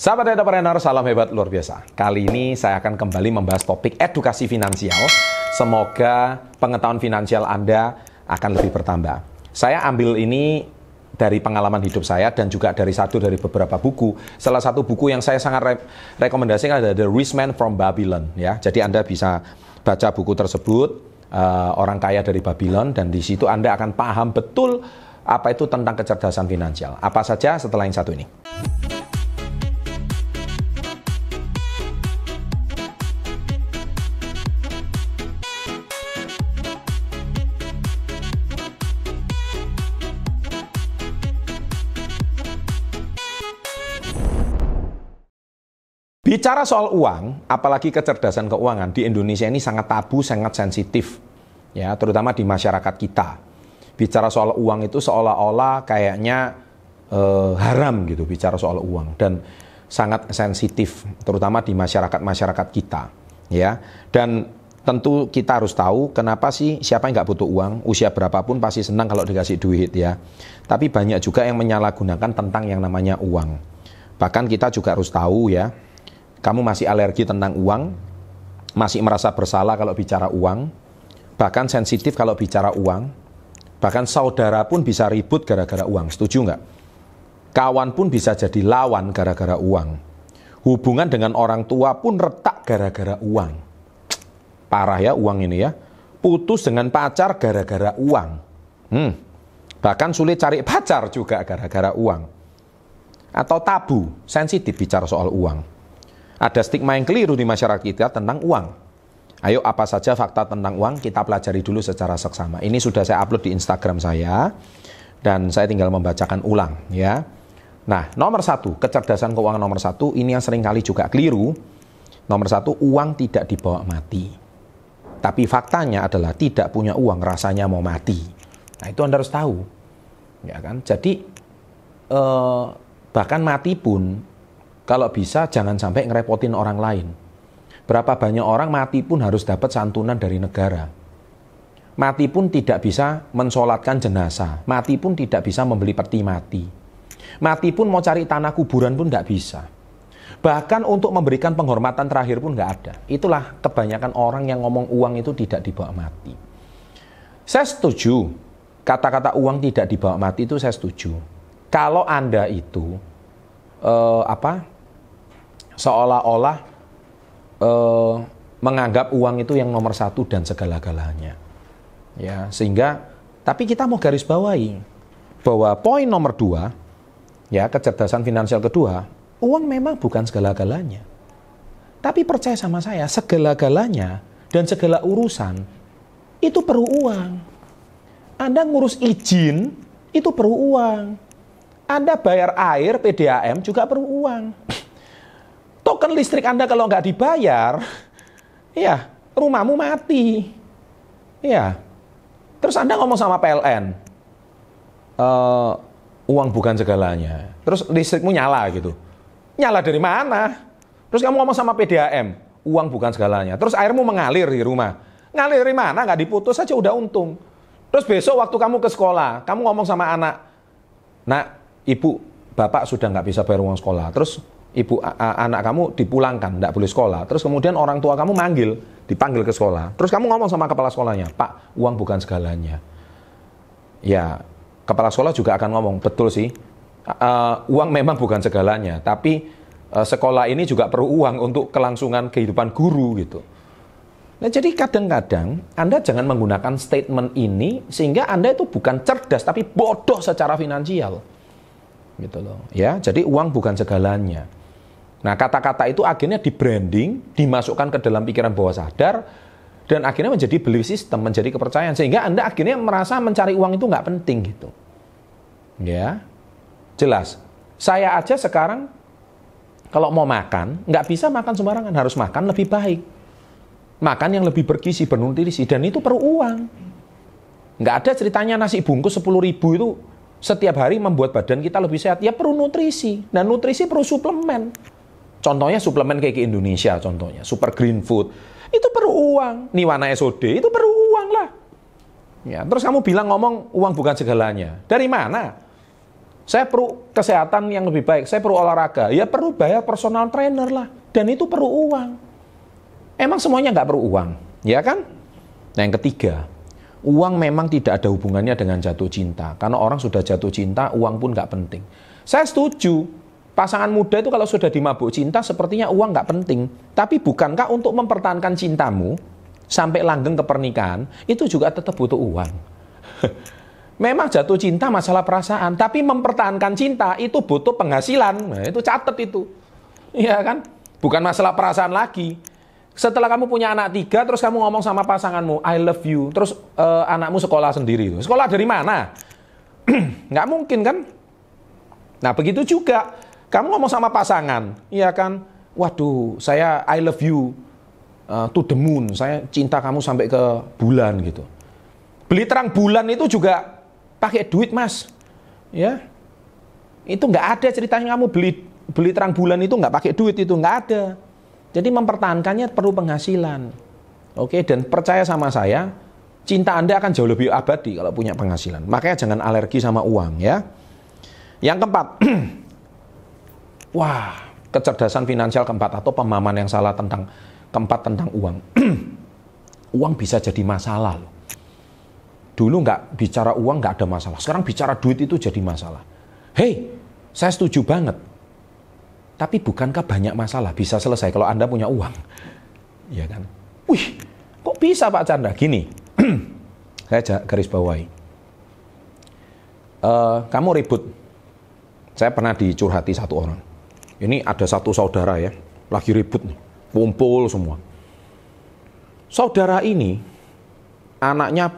Sahabat entrepreneur, salam hebat luar biasa. Kali ini saya akan kembali membahas topik edukasi finansial. Semoga pengetahuan finansial Anda akan lebih bertambah. Saya ambil ini dari pengalaman hidup saya dan juga dari satu dari beberapa buku. Salah satu buku yang saya sangat re rekomendasikan adalah The Rich Man from Babylon ya. Jadi Anda bisa baca buku tersebut uh, orang kaya dari Babylon dan di situ Anda akan paham betul apa itu tentang kecerdasan finansial. Apa saja setelah yang satu ini. Bicara soal uang, apalagi kecerdasan keuangan di Indonesia ini sangat tabu, sangat sensitif, ya, terutama di masyarakat kita. Bicara soal uang itu seolah-olah kayaknya eh, haram gitu, bicara soal uang dan sangat sensitif, terutama di masyarakat-masyarakat kita, ya. Dan tentu kita harus tahu kenapa sih siapa yang nggak butuh uang, usia berapapun pasti senang kalau dikasih duit ya. Tapi banyak juga yang menyalahgunakan tentang yang namanya uang. Bahkan kita juga harus tahu ya, kamu masih alergi tentang uang, masih merasa bersalah kalau bicara uang, bahkan sensitif kalau bicara uang, bahkan saudara pun bisa ribut gara-gara uang. Setuju nggak? Kawan pun bisa jadi lawan gara-gara uang. Hubungan dengan orang tua pun retak gara-gara uang. Parah ya uang ini ya. Putus dengan pacar gara-gara uang. Hmm. Bahkan sulit cari pacar juga gara-gara uang. Atau tabu, sensitif bicara soal uang. Ada stigma yang keliru di masyarakat kita tentang uang. Ayo apa saja fakta tentang uang kita pelajari dulu secara seksama. Ini sudah saya upload di Instagram saya dan saya tinggal membacakan ulang ya. Nah nomor satu kecerdasan keuangan nomor satu ini yang sering kali juga keliru. Nomor satu uang tidak dibawa mati. Tapi faktanya adalah tidak punya uang rasanya mau mati. Nah itu anda harus tahu, ya kan? Jadi eh, bahkan mati pun kalau bisa jangan sampai ngerepotin orang lain. Berapa banyak orang mati pun harus dapat santunan dari negara. Mati pun tidak bisa mensolatkan jenazah. Mati pun tidak bisa membeli peti mati. Mati pun mau cari tanah kuburan pun tidak bisa. Bahkan untuk memberikan penghormatan terakhir pun nggak ada. Itulah kebanyakan orang yang ngomong uang itu tidak dibawa mati. Saya setuju kata-kata uang tidak dibawa mati itu saya setuju. Kalau anda itu eh, apa seolah-olah uh, menganggap uang itu yang nomor satu dan segala-galanya. Ya, sehingga tapi kita mau garis bawahi bahwa poin nomor dua, ya kecerdasan finansial kedua, uang memang bukan segala-galanya. Tapi percaya sama saya, segala-galanya dan segala urusan itu perlu uang. Anda ngurus izin itu perlu uang. Anda bayar air PDAM juga perlu uang token listrik Anda kalau nggak dibayar, ya rumahmu mati. Ya. Terus Anda ngomong sama PLN, e, eh, uang bukan segalanya. Terus listrikmu nyala gitu. Nyala dari mana? Terus kamu ngomong sama PDAM, uang bukan segalanya. Terus airmu mengalir di rumah. Ngalir dari mana? Nggak diputus saja udah untung. Terus besok waktu kamu ke sekolah, kamu ngomong sama anak, nak, ibu, bapak sudah nggak bisa bayar uang sekolah. Terus ibu anak kamu dipulangkan, tidak boleh sekolah. Terus kemudian orang tua kamu manggil, dipanggil ke sekolah. Terus kamu ngomong sama kepala sekolahnya, Pak, uang bukan segalanya. Ya, kepala sekolah juga akan ngomong, betul sih, uh, uang memang bukan segalanya, tapi uh, sekolah ini juga perlu uang untuk kelangsungan kehidupan guru gitu. Nah, jadi kadang-kadang Anda jangan menggunakan statement ini sehingga Anda itu bukan cerdas tapi bodoh secara finansial. Gitu loh. Ya, jadi uang bukan segalanya. Nah, kata-kata itu akhirnya di branding, dimasukkan ke dalam pikiran bawah sadar, dan akhirnya menjadi belief system, menjadi kepercayaan. Sehingga Anda akhirnya merasa mencari uang itu nggak penting gitu. Ya, jelas. Saya aja sekarang kalau mau makan, nggak bisa makan sembarangan, harus makan lebih baik. Makan yang lebih bergizi, bernutrisi, dan itu perlu uang. Nggak ada ceritanya nasi bungkus 10 ribu itu setiap hari membuat badan kita lebih sehat. Ya perlu nutrisi, dan nutrisi perlu suplemen. Contohnya suplemen kayak ke Indonesia contohnya, super green food. Itu perlu uang. Niwana SOD itu perlu uang lah. Ya, terus kamu bilang ngomong uang bukan segalanya. Dari mana? Saya perlu kesehatan yang lebih baik, saya perlu olahraga. Ya perlu bayar personal trainer lah. Dan itu perlu uang. Emang semuanya nggak perlu uang, ya kan? Nah yang ketiga, uang memang tidak ada hubungannya dengan jatuh cinta. Karena orang sudah jatuh cinta, uang pun nggak penting. Saya setuju, pasangan muda itu kalau sudah dimabuk cinta, sepertinya uang nggak penting. Tapi bukankah untuk mempertahankan cintamu, sampai langgeng ke pernikahan, itu juga tetap butuh uang. Memang jatuh cinta masalah perasaan, tapi mempertahankan cinta itu butuh penghasilan. Nah, itu catat itu. Iya kan? Bukan masalah perasaan lagi. Setelah kamu punya anak tiga, terus kamu ngomong sama pasanganmu, I love you, terus uh, anakmu sekolah sendiri. Sekolah dari mana? Nggak mungkin kan? Nah begitu juga, kamu ngomong sama pasangan, iya kan? Waduh, saya I love you uh, to the moon, saya cinta kamu sampai ke bulan gitu. Beli terang bulan itu juga pakai duit mas, ya itu nggak ada ceritanya kamu beli beli terang bulan itu nggak pakai duit itu nggak ada. Jadi mempertahankannya perlu penghasilan, oke dan percaya sama saya, cinta anda akan jauh lebih abadi kalau punya penghasilan. Makanya jangan alergi sama uang ya. Yang keempat, wah kecerdasan finansial keempat atau pemahaman yang salah tentang keempat tentang uang. uang bisa jadi masalah loh. Dulu nggak bicara uang nggak ada masalah. Sekarang bicara duit itu jadi masalah. Hei, saya setuju banget. Tapi bukankah banyak masalah bisa selesai kalau Anda punya uang? Ya kan? Wih, kok bisa Pak Chandra? Gini, saya garis bawahi. Uh, kamu ribut. Saya pernah dicurhati satu orang. Ini ada satu saudara ya, lagi ribut nih, kumpul semua. Saudara ini, anaknya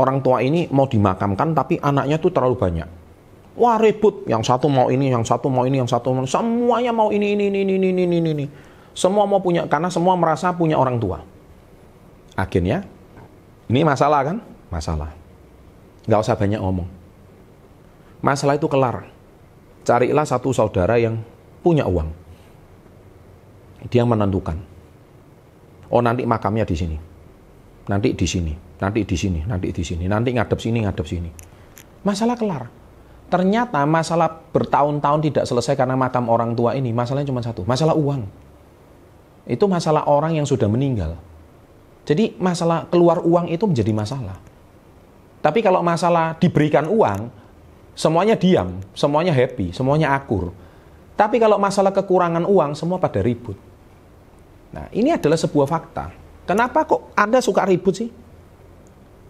orang tua ini mau dimakamkan tapi anaknya tuh terlalu banyak. Wah ribut, yang satu mau ini, yang satu mau ini, yang satu mau semuanya mau ini, ini, ini, ini, ini, ini, ini. Semua mau punya, karena semua merasa punya orang tua. Akhirnya, ini masalah kan? Masalah. Gak usah banyak ngomong. Masalah itu kelar. Carilah satu saudara yang punya uang. Dia menentukan. Oh nanti makamnya di sini. Nanti di sini nanti di sini, nanti di sini, nanti ngadep sini, ngadep sini. Masalah kelar. Ternyata masalah bertahun-tahun tidak selesai karena makam orang tua ini, masalahnya cuma satu, masalah uang. Itu masalah orang yang sudah meninggal. Jadi masalah keluar uang itu menjadi masalah. Tapi kalau masalah diberikan uang, semuanya diam, semuanya happy, semuanya akur. Tapi kalau masalah kekurangan uang, semua pada ribut. Nah, ini adalah sebuah fakta. Kenapa kok Anda suka ribut sih?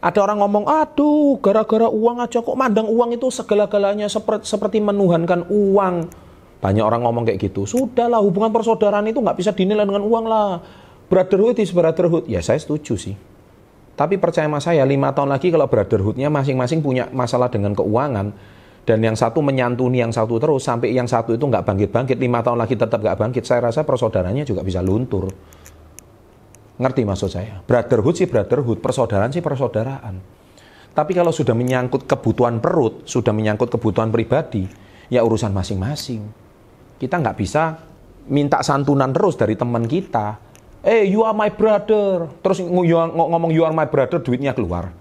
Ada orang ngomong, aduh gara-gara uang aja kok mandang uang itu segala-galanya seperti, menuhankan uang. Banyak orang ngomong kayak gitu. Sudahlah hubungan persaudaraan itu nggak bisa dinilai dengan uang lah. Brotherhood is brotherhood. Ya saya setuju sih. Tapi percaya sama saya, lima tahun lagi kalau brotherhoodnya masing-masing punya masalah dengan keuangan, dan yang satu menyantuni yang satu terus, sampai yang satu itu nggak bangkit-bangkit, lima tahun lagi tetap nggak bangkit, saya rasa persaudaranya juga bisa luntur. Ngerti maksud saya? Brotherhood sih brotherhood, persaudaraan sih persaudaraan. Tapi kalau sudah menyangkut kebutuhan perut, sudah menyangkut kebutuhan pribadi, ya urusan masing-masing. Kita nggak bisa minta santunan terus dari teman kita. Eh, you are my brother. Terus ngomong you are my brother, duitnya keluar.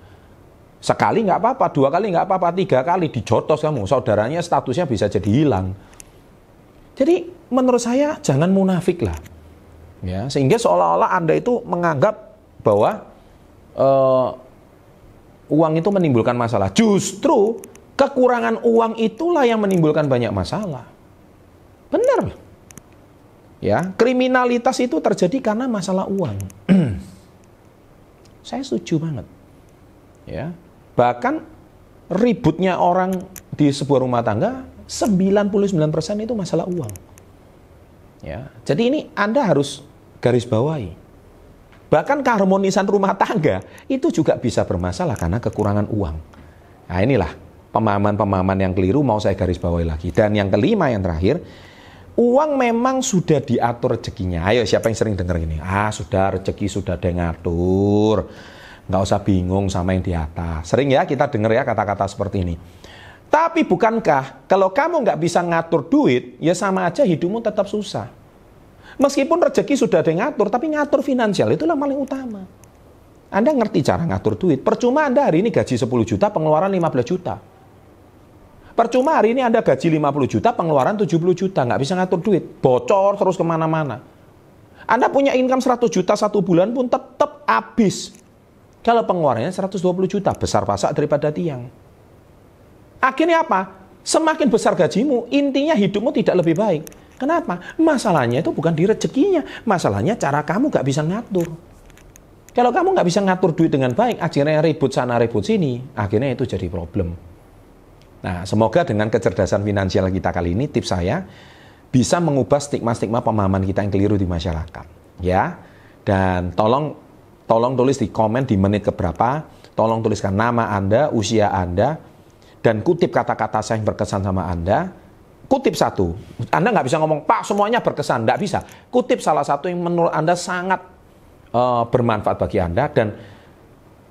Sekali nggak apa-apa, dua kali nggak apa-apa, tiga kali dijotos kamu. Saudaranya statusnya bisa jadi hilang. Jadi menurut saya jangan munafik lah. Ya sehingga seolah-olah anda itu menganggap bahwa uh, uang itu menimbulkan masalah. Justru kekurangan uang itulah yang menimbulkan banyak masalah. Benar ya kriminalitas itu terjadi karena masalah uang. Saya setuju banget. Ya bahkan ributnya orang di sebuah rumah tangga 99% itu masalah uang ya jadi ini Anda harus garis bawahi. Bahkan keharmonisan rumah tangga itu juga bisa bermasalah karena kekurangan uang. Nah inilah pemahaman-pemahaman yang keliru mau saya garis bawahi lagi. Dan yang kelima yang terakhir, uang memang sudah diatur rezekinya. Ayo siapa yang sering dengar gini? Ah sudah rezeki sudah ada yang ngatur. Nggak usah bingung sama yang di atas. Sering ya kita dengar ya kata-kata seperti ini. Tapi bukankah kalau kamu nggak bisa ngatur duit, ya sama aja hidupmu tetap susah. Meskipun rezeki sudah ada yang ngatur, tapi ngatur finansial itulah paling utama. Anda ngerti cara ngatur duit. Percuma Anda hari ini gaji 10 juta, pengeluaran 15 juta. Percuma hari ini Anda gaji 50 juta, pengeluaran 70 juta, nggak bisa ngatur duit, bocor terus ke mana-mana. Anda punya income 100 juta satu bulan pun tetap habis. Kalau pengeluarannya 120 juta, besar pasak daripada tiang. Akhirnya apa? Semakin besar gajimu, intinya hidupmu tidak lebih baik. Kenapa? Masalahnya itu bukan di rezekinya, masalahnya cara kamu nggak bisa ngatur. Kalau kamu nggak bisa ngatur duit dengan baik, akhirnya ribut sana ribut sini, akhirnya itu jadi problem. Nah, semoga dengan kecerdasan finansial kita kali ini, tips saya bisa mengubah stigma-stigma pemahaman kita yang keliru di masyarakat. Ya, dan tolong tolong tulis di komen di menit keberapa, tolong tuliskan nama Anda, usia Anda, dan kutip kata-kata saya yang berkesan sama Anda. Kutip satu, Anda nggak bisa ngomong, Pak semuanya berkesan, nggak bisa. Kutip salah satu yang menurut Anda sangat uh, bermanfaat bagi Anda, dan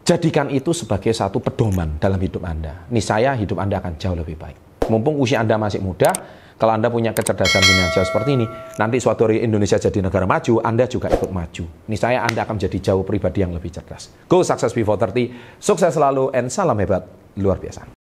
Jadikan itu sebagai satu pedoman dalam hidup Anda. Niscaya hidup Anda akan jauh lebih baik. Mumpung usia Anda masih muda, kalau Anda punya kecerdasan finansial seperti ini, nanti suatu hari Indonesia jadi negara maju, Anda juga ikut maju. Niscaya Anda akan menjadi jauh pribadi yang lebih cerdas. Go success before 30, sukses selalu, and salam hebat luar biasa.